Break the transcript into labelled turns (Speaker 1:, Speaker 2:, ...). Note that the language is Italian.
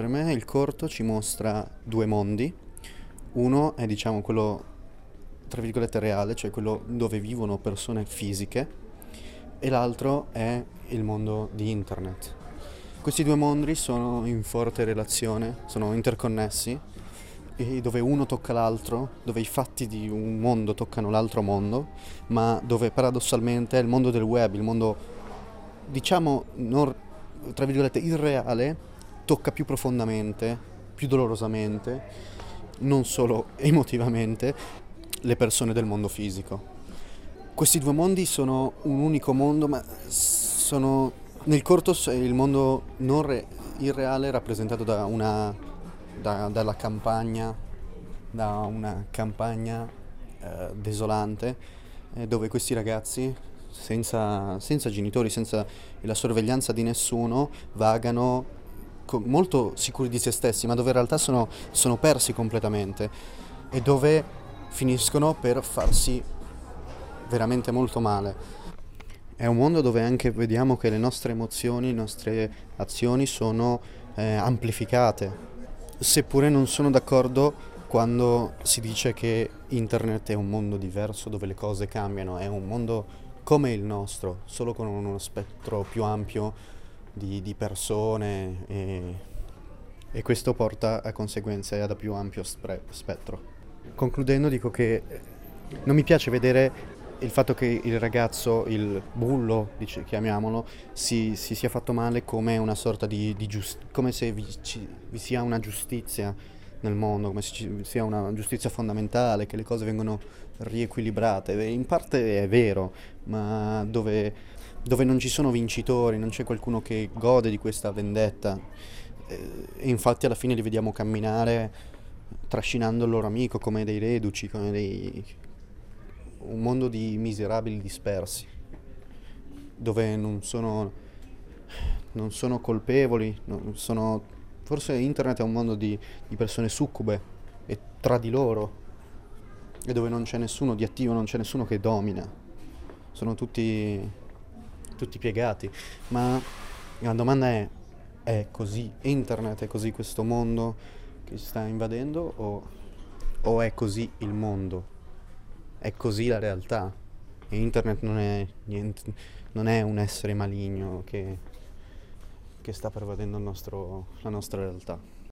Speaker 1: per me il corto ci mostra due mondi. Uno è diciamo quello tra virgolette reale, cioè quello dove vivono persone fisiche, e l'altro è il mondo di internet. Questi due mondi sono in forte relazione, sono interconnessi, dove uno tocca l'altro, dove i fatti di un mondo toccano l'altro mondo, ma dove paradossalmente il mondo del web, il mondo diciamo non, tra virgolette irreale, tocca più profondamente, più dolorosamente, non solo emotivamente, le persone del mondo fisico. Questi due mondi sono un unico mondo, ma sono nel corto il mondo non re, irreale rappresentato da una, da, dalla campagna, da una campagna eh, desolante, eh, dove questi ragazzi, senza, senza genitori, senza la sorveglianza di nessuno, vagano molto sicuri di se stessi, ma dove in realtà sono, sono persi completamente e dove finiscono per farsi veramente molto male. È un mondo dove anche vediamo che le nostre emozioni, le nostre azioni sono eh, amplificate, seppure non sono d'accordo quando si dice che internet è un mondo diverso dove le cose cambiano, è un mondo come il nostro, solo con uno spettro più ampio di, di persone e, e, questo porta a conseguenze ad più ampio spre- spettro. Concludendo dico che non mi piace vedere il fatto che il ragazzo, il bullo, dice, chiamiamolo, si, si, sia fatto male come una sorta di, di giustizia, come se vi, ci, vi, sia una giustizia nel mondo, come se ci sia una giustizia fondamentale, che le cose vengono riequilibrate. In parte è vero, ma dove, dove non ci sono vincitori, non c'è qualcuno che gode di questa vendetta, eh, e infatti alla fine li vediamo camminare trascinando il loro amico come dei reduci, come dei... un mondo di miserabili dispersi, dove non sono, non sono colpevoli, non sono... forse internet è un mondo di, di persone succube e tra di loro, e dove non c'è nessuno di attivo, non c'è nessuno che domina, sono tutti, tutti piegati, ma la domanda è, è così internet, è così questo mondo? che sta invadendo o, o è così il mondo? È così la realtà? E internet non è, niente, non è un essere maligno che, che sta pervadendo nostro, la nostra realtà.